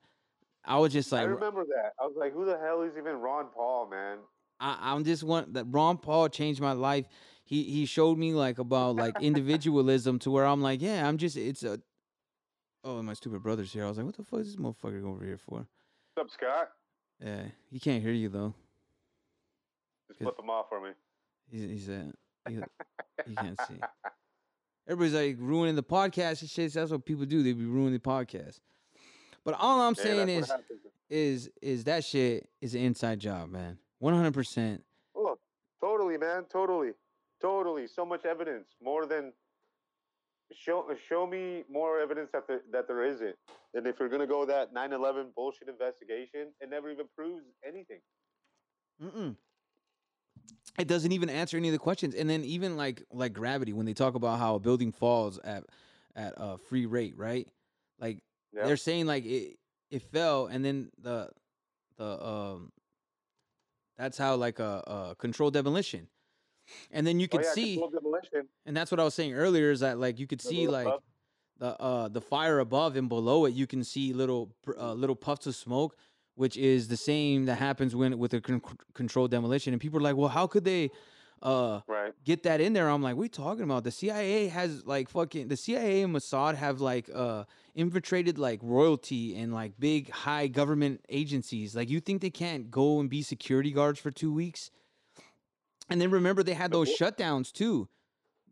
I was just like I remember that. I was like, who the hell is even Ron Paul, man? I, I'm just one that Ron Paul changed my life. He he showed me like about like individualism to where I'm like, yeah, I'm just it's a. Oh, my stupid brother's here. I was like, what the fuck is this motherfucker over here for? What's up, Scott? Yeah, he can't hear you though. Just flip him off for me. He's he's a he, he can't see. Everybody's like ruining the podcast and shit. That's what people do. They be ruining the podcast. But all I'm Yeah, saying is is is that shit is an inside job, man. One hundred percent. Oh, totally, man. Totally, totally. So much evidence, more than show. Show me more evidence that there, that there isn't. And if you're gonna go that 9/11 bullshit investigation, it never even proves anything. Mm-mm. It doesn't even answer any of the questions. And then even like like gravity, when they talk about how a building falls at at a free rate, right? Like Yeah. they're saying like it it fell, and then the the um that's how like a, a controlled demolition. And then you oh could yeah, see, and that's what I was saying earlier is that like you could see like the uh the fire above and below it you can see little uh, little puffs of smoke which is the same that happens when with a con- controlled demolition. And people are like well how could they uh Right. get that in there i'm like we're talking about the cia has like fucking the cia and mossad have like uh infiltrated like royalty and like big high government agencies like you think they can't go and be security guards for two weeks and then remember they had those shutdowns too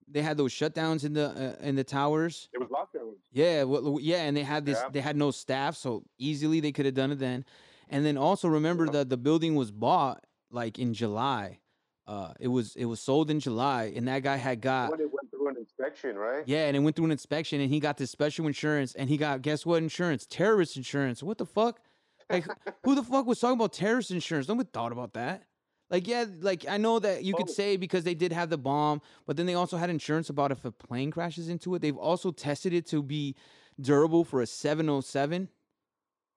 they had those shutdowns in the uh, in the towers It was lockdowns. yeah, well, yeah, and they had this. Yeah. They had no staff, so easily they could have done it then. And then also remember Yeah. that the building was bought like in July. Uh, it was it was sold in July, and that guy had got when it went through an inspection, right? yeah, and it went through an inspection, and he got this special insurance, and he got guess what insurance? Terrorist insurance. What the fuck? Like who the fuck was talking about terrorist insurance? Nobody thought about that. Like yeah, like I know that you could Oh. say because they did have the bomb, but then they also had insurance about if a plane crashes into it. They've also tested it to be durable for a 707.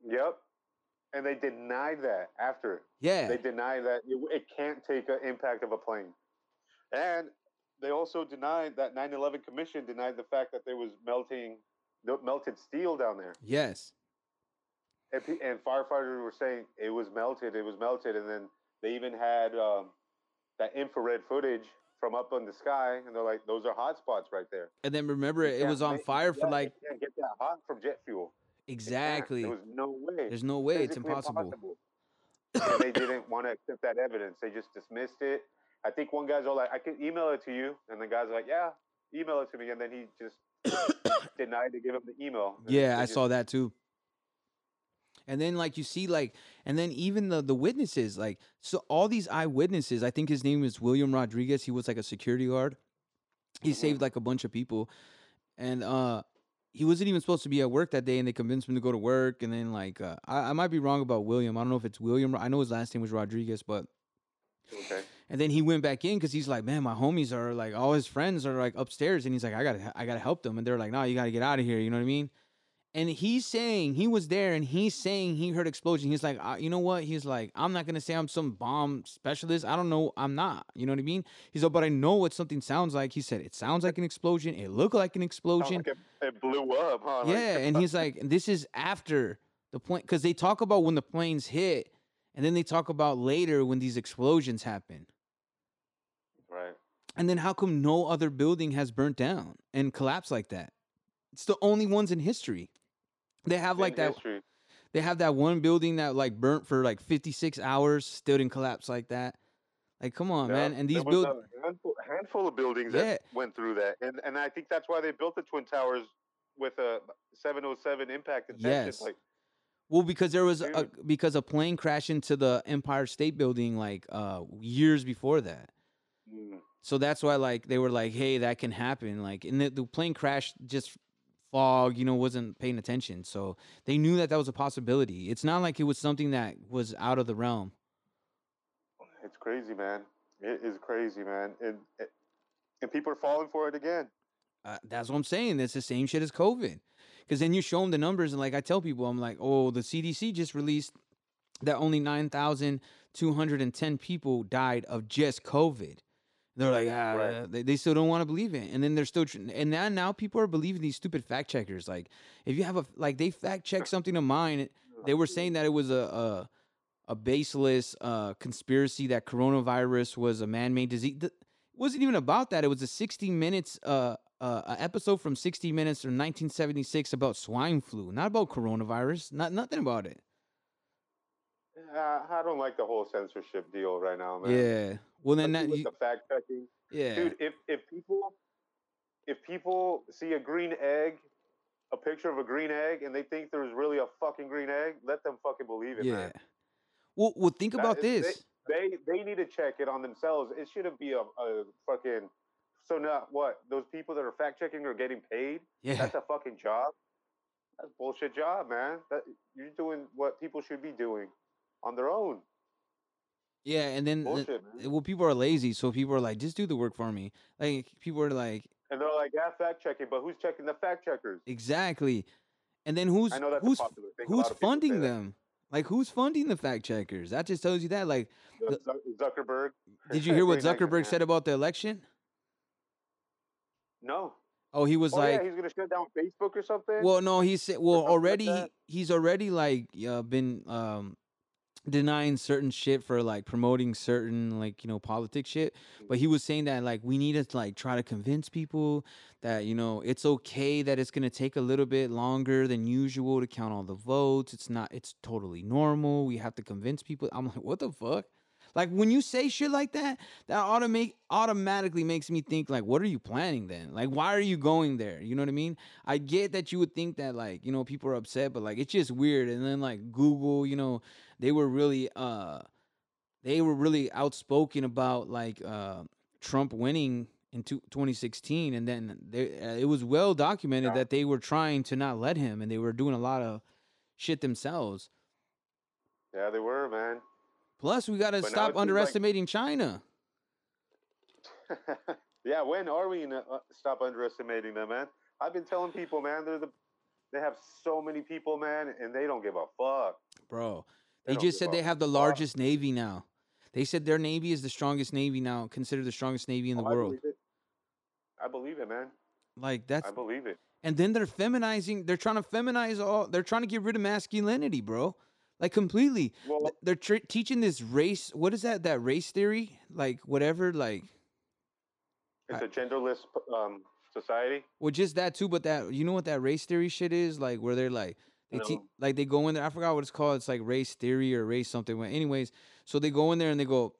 Yep. And they denied that after. It. Yeah. They denied that it, it can't take an impact of a plane. And they also denied that 9/11 Commission denied the fact that there was melting, melted steel down there. yes. And, and firefighters were saying it was melted, it was melted, and then they even had um, that infrared footage from up in the sky, and they're like, "Those are hot spots right there." And then remember You it was on fire for yeah, like you can't get that hot from jet fuel. Exactly. There was no way. There's no way it's impossible. and they didn't want to accept that evidence. They just dismissed it. I think one guy's all like, "I can email it to you," and the guy's like, "Yeah, email it to me," and then he just denied to give him the email. And Yeah, I just- saw that too. And then like you see like and then even the the witnesses like so all these eyewitnesses I think his name is William Rodriguez he was like a security guard. He Mhm. saved like a bunch of people and uh he wasn't even supposed to be at work that day and they convinced him to go to work and then like uh, I, I might be wrong about William. I don't know if it's William. I know his last name was Rodriguez but Okay. and then he went back in because he's like, man, my homies are like, all his friends are like upstairs, and he's like, I gotta, I gotta help them, and they're like, no, you gotta get out of here, you know what I mean? And he's saying he was there, and he's saying he heard explosion. He's like, uh, you know what? He's like, I'm not gonna say I'm some bomb specialist. I don't know. I'm not. You know what I mean? He's like, but I know what something sounds like. He said it sounds like an explosion. It looked like an explosion. like it, it blew up, huh? Yeah, and he's like, this is after the plane because they talk about when the planes hit, and then they talk about later when these explosions happen. right. And then how come no other building has burnt down and collapsed like that? It's the only ones in history. They have like that. history. They have that one building that like burnt for like 56 hours, still didn't collapse like that. Like, come on, Yeah, man. And these there was build, a handful, handful of buildings Yeah. that went through that, and and I think that's why they built the twin towers with a 707 impact detection. Yes. Like, well, because there was a because a plane crashed into the Empire State Building like uh years before that. So that's why like they were like, hey, that can happen. Like, and the, the plane crashed just fog, you know, wasn't paying attention. So they knew that that was a possibility. It's not like it was something that was out of the realm. It's crazy, man. It is crazy, man. And and people are falling for it again. Uh, that's what I'm saying. It's the same shit as COVID. Because then you show them the numbers, and like I tell people, I'm like, oh, the CDC just released that only 9,210 people died of just COVID. They're like, ah, Right. they, they still don't want to believe it. And then they're still, tr- and now, now people are believing these stupid fact checkers. Like, if you have a, like, they fact check something of mine, they were saying that it was a, a, a baseless uh, conspiracy that coronavirus was a man made disease. It wasn't even about that. It was a 60 minutes, uh, uh, episode from 60 Minutes from 1976 about swine flu, not about coronavirus, not nothing about it. Uh, I don't like the whole censorship deal right now, man. Yeah. Well, then that, you, the fact checking. yeah, Dude, if if people if people see a green egg, a picture of a green egg, and they think there's really a fucking green egg, let them fucking believe it, yeah. man. Well, well, think about is- they- this. They they need to check it on themselves. It shouldn't be a, a fucking. So not what those people that are fact checking are getting paid. Yeah. That's a fucking job. That's a bullshit job, man. That you're doing what people should be doing on their own. Yeah, and then Bullshit, man. well, people are lazy, so people are like, just do the work for me. Like people are like, And they're like, yeah, fact checking, but who's checking the fact checkers? exactly. And then who's I know that's who's a popular thing. Who's lot of people funding them? Like who's funding the fact checkers? That just tells you that. Like, The Zuckerberg. did you hear what Zuckerberg said about the election? No. Oh, he was oh like, yeah, he's gonna shut down Facebook or something. Well, no, he said. Well, something like already he- he's already like uh, been um, denying certain shit for like promoting certain like you know politics shit. But he was saying that like we need to like try to convince people that you know it's okay that it's gonna take a little bit longer than usual to count all the votes. It's not. It's totally normal. We have to convince people. I'm like, what the fuck? Like when you say shit like that, that automate automatically makes me think like, what are you planning then? Like, why are you going there? You know what I mean? I get that you would think that like, you know, people are upset, but like it's just weird. And then like Google, you know, they were really uh they were really outspoken about like uh Trump winning in two- 2016 and then they, uh, it was well documented Yeah. that they were trying to not let him and they were doing a lot of shit themselves. yeah, they were, man. Plus, we got to But now it stop seems like- underestimating China. yeah, when are we gonna uh, stop underestimating them, man? I've been telling people, man, they're the they have so many people, man, and they don't give a fuck. Bro, They they just said they have the fuck. largest navy now. They said their navy is the strongest navy now, considered the strongest navy in the Oh, I world. believe. I believe it, man. Like that's I believe it. and then they're feminizing, they're trying to feminize all they're trying to get rid of masculinity, bro. Like completely. Well, They're tr- teaching this race, what is that that race theory? Like whatever, like it's I- a genderless um, society. well just that too, but that you know what that race theory shit is? Like where they're like they te- No. like they go in there. I forgot what it's called. It's like race theory or race something. But anyways, so they go in there and they go,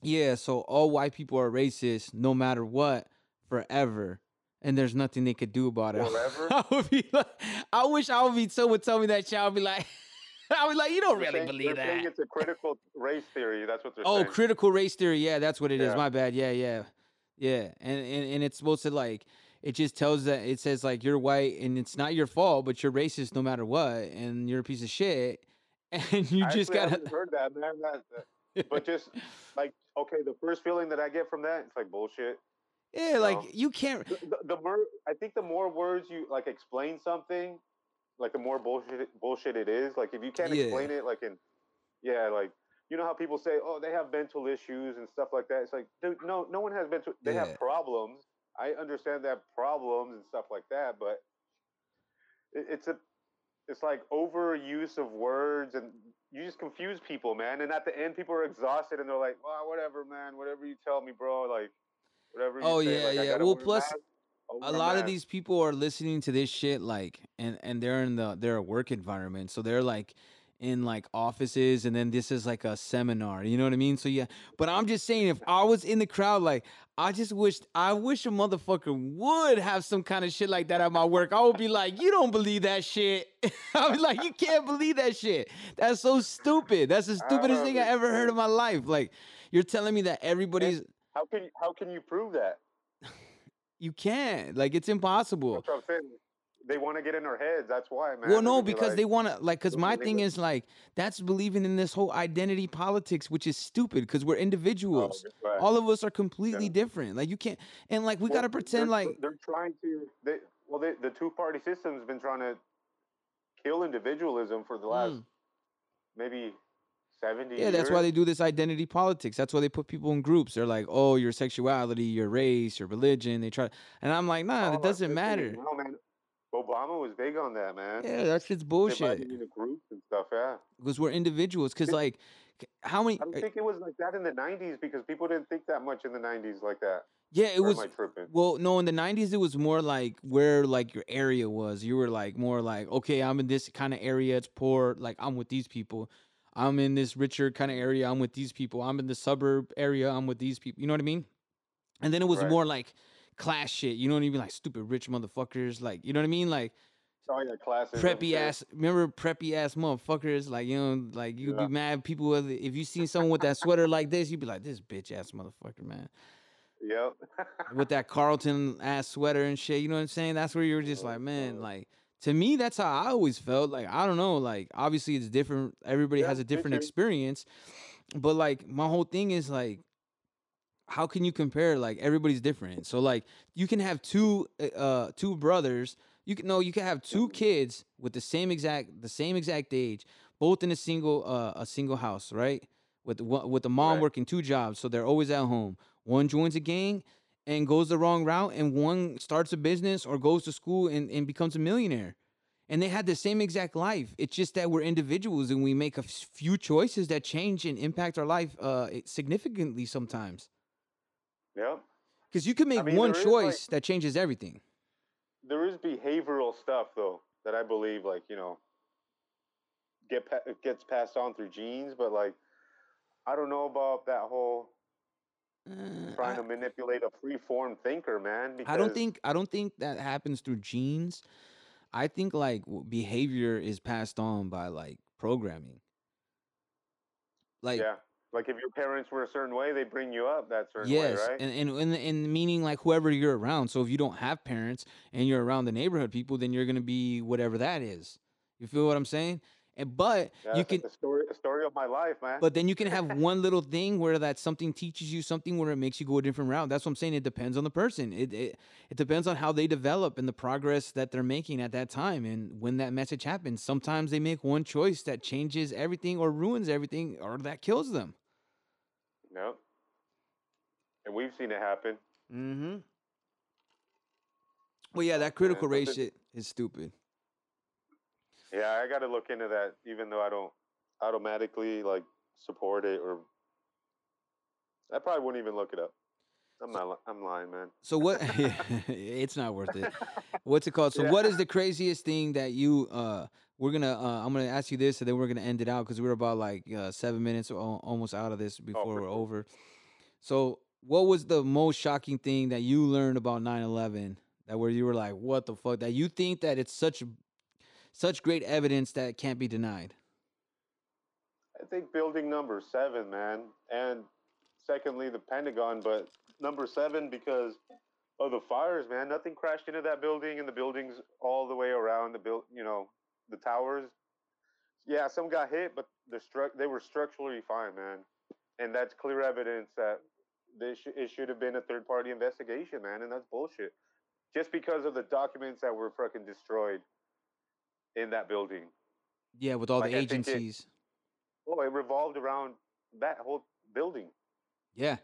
yeah. So all white people are racist, no matter what, forever, and there's nothing they could do about it. Forever? I would be like, I wish I would be. Someone tell me that shit. I'd be like, I was like, you don't They're really saying- believe they're that. It's a critical race theory. That's what they're saying. Oh, saying. critical race theory. Yeah, that's what it is. Yeah. My bad. Yeah, yeah, yeah. And, and and it's supposed to like it just tells that it says like you're white and it's not your fault, but you're racist no matter what, and you're a piece of shit, and you I just gotta. heard that, man. That, but just like okay, the first feeling that I get from that, it's like bullshit. yeah, like no. you can't. The, the, the more I think the more words you like explain something, like the more bullshit bullshit it is. Like if you can't Yeah. explain it, like in yeah, like you know how people say, oh, they have mental issues and stuff like that. It's like, dude, no, no one has mental. They Yeah. have problems. I understand they have problems and stuff like that, but it, it's a it's like overuse of words and you just confuse people, man. And at the end, people are exhausted and they're like, well, whatever, man, whatever you tell me, bro. Like, whatever. You Oh, say, yeah, like, yeah. Well, plus, a lot of these people are listening to this shit like and and they're in the their work environment so they're like in like offices and then this is like a seminar you know what i mean? So yeah but i'm just saying if i was in the crowd like i just wish i wish a motherfucker would have some kind of shit like that at my work. I would be like you don't believe that shit. I'd be like you can't believe that shit. That's so stupid. That's the stupidest thing i ever heard in my life. Like you're telling me that everybody's How can you, how can you prove that? You can't. Like it's impossible. That's what I'm saying. They want to get in our heads. That's why, man. Well, no, be because like, they want to like. Because my thing is like that's believing in this whole identity politics, which is stupid. Because we're Oh, individuals. right. All of us are completely different. Like you can't. And like we Well, gotta pretend they're, like they're trying to. They, well, they, the two party system's been trying to kill individualism for the last Mm. maybe seventy. Yeah, that's why they do this identity politics. That's why they put people in groups. They're like, "Oh, your sexuality, your race, your religion." They try, and I'm like, "Nah, Oh, it doesn't matter." No, man. Obama was big on that, man. Yeah, that shit's Dividing bullshit. into groups and stuff. Yeah. Because we're individuals. Because like, how many? I uh, think it was like that in the '90s because people didn't think that much in the '90s like that. Yeah, it Or was. am I tripping? Well, no, in the '90s, it was more like where like your area was. You were like more like, okay, I'm in this kind of area. It's poor. Like I'm with these people. I'm in this richer kind of area. I'm with these people. I'm in the suburb area. I'm with these people. You know what I mean? And then it was Right. more like class shit. You know what I mean? Like stupid rich motherfuckers. Like you know what I mean? Like Oh yeah, classes. preppy ass. Remember preppy ass motherfuckers? Like you know, like you'd Yeah. be mad. People with if you seen someone with that sweater like this, you'd be like, this bitch ass motherfucker, man. Yep. with that Carlton ass sweater and shit. You know what I'm saying? That's where you were just like, man, like to me, that's how I always felt. Like I don't know, like obviously it's different. Everybody Yeah, has a different experience, but like my whole thing is like. How can you compare? Like everybody's different. So like you can have two uh, uh two brothers. You can no, you can have two kids with the same exact the same exact age, both in a single uh a single house, right? With the, one- with the mom Right. working two jobs, so they're always at home. One joins a gang and goes the wrong route, and one starts a business or goes to school and, and becomes a millionaire. And they had the same exact life. It's just that we're individuals and we make a few choices that change and impact our life uh, significantly sometimes. yeah Because you can make mean, one is, like- choice that changes everything. There is behavioral stuff though that I believe, like you know, get pa- gets passed on through genes, but like I don't know about that whole Mm, trying I- to manipulate a free form thinker, man. Because I don't think I don't think that happens through genes. I think like behavior is passed on by like programming. Like yeah, like if your parents were a certain way, they bring you up that certain yes, way, right? and, and and and meaning like whoever you're around. So if you don't have parents and you're around the neighborhood people, then you're gonna be whatever that is. You feel what I'm saying? And but yeah, you can like the story, the story of my life, man. But then you can have one little thing where that something teaches you something where it makes you go a different route. That's what I'm saying. It depends on the person. It, it it depends on how they develop and the progress that they're making at that time and when that message happens. Sometimes they make one choice that changes everything or ruins everything or that kills them. Yep. And we've seen it happen. Mm-hmm. Well, yeah, that critical race shit is stupid. Yeah, I got to look into that, even though I don't automatically like support it, or I probably wouldn't even look it up. I'm not. I'm lying, man. So what? it's not worth it. What's it called? So Yeah. what is the craziest thing that you? uh We're gonna. uh I'm gonna ask you this, and then we're gonna end it out because we're about like uh, seven minutes or almost out of this before Oh, we're sure. over. So what was the most shocking thing that you learned about 9/11? That where you were like, what the fuck? That you think that it's such such great evidence that can't be denied. I think building number seven, man, and secondly the Pentagon, but number seven because of the fires, man. Nothing crashed into that building, and the buildings all the way around the build, you know, the towers. Yeah, some got hit, but the stru- they were structurally fine, man, and that's clear evidence that this sh- it should have been a third party investigation, man, and that's bullshit. Just because of the documents that were fucking destroyed in that building. Yeah, with all Like, the I think it- agencies. Oh, it revolved around that whole building. Yeah.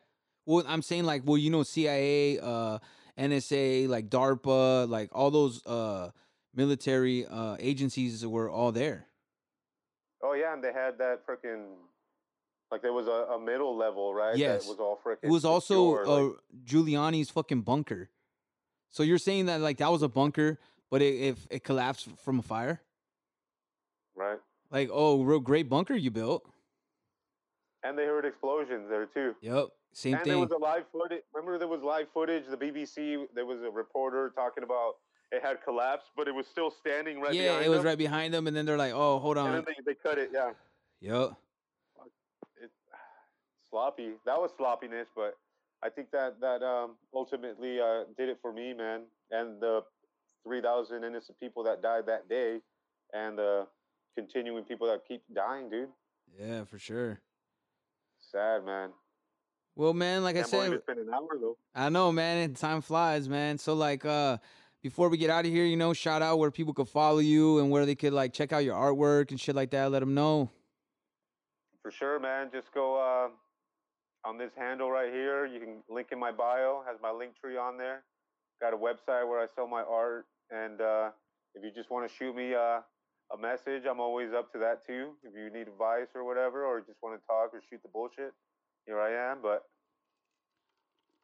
Well, I'm saying like, well, you know, CIA, uh, NSA, like DARPA, like all those uh military uh agencies were all there. Oh yeah, and they had that freaking like there was a, a middle level, right? Yes. That was all freaking. It was also secure, uh like- Giuliani's fucking bunker. So you're saying that like that was a bunker, but it if it collapsed from a fire? right, Like, oh, real great bunker you built. and they heard explosions there too. Yep. Same and there thing. was a live footage. Remember, there was live footage. The BBC. There was a reporter talking about it had collapsed, but it was still standing right yeah, it was them. right behind them, and then they're like, oh, hold on." And then they, they cut it. Yeah, Yep. it, sloppy. That was sloppiness, but I think that that um, ultimately uh, did it for me, man, and the three thousand innocent people that died that day, and the continuing people that keep dying, dude. Yeah, for sure. Sad, man. Well, man, like I said, it's been an hour though. I know, man. And time flies, man. So like, uh, before we get out of here, you know, shout out where people could follow you and where they could like check out your artwork and shit like that. Let them know. For sure, man. Just go uh, on this handle right here. You can link in my bio. Has my link tree on there. Got a website where I sell my art, and uh, if you just want to shoot me uh, a message, I'm always up to that too. If you need advice or whatever, or just want to talk or shoot the bullshit, here I am. But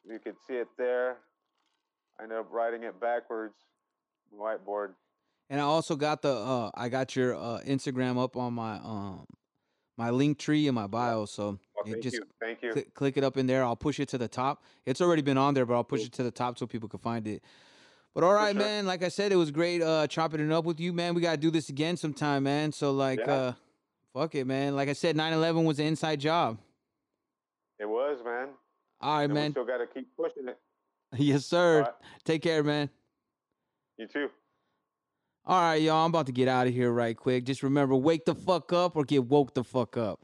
you can see it there. I ended up writing it backwards, whiteboard. And I also got the uh, I got your uh Instagram up on my um my link tree in my bio. So Well, thank just you, thank you. click, click it up in there. I'll push it to the top. It's already been on there, but I'll push it to the top so people can find it. But all right, sure. man. Like I said, it was great uh chopping it up with you, man. We gotta do this again sometime, man. So like Yeah. uh fuck it, man. Like I said, 9-11 was an inside job. It was, man. All right, and we man. still got to keep pushing it. yes, sir. Right. Take care, man. You too. All right, y'all. I'm about to get out of here right quick. Just remember, wake the fuck up or get woke the fuck up.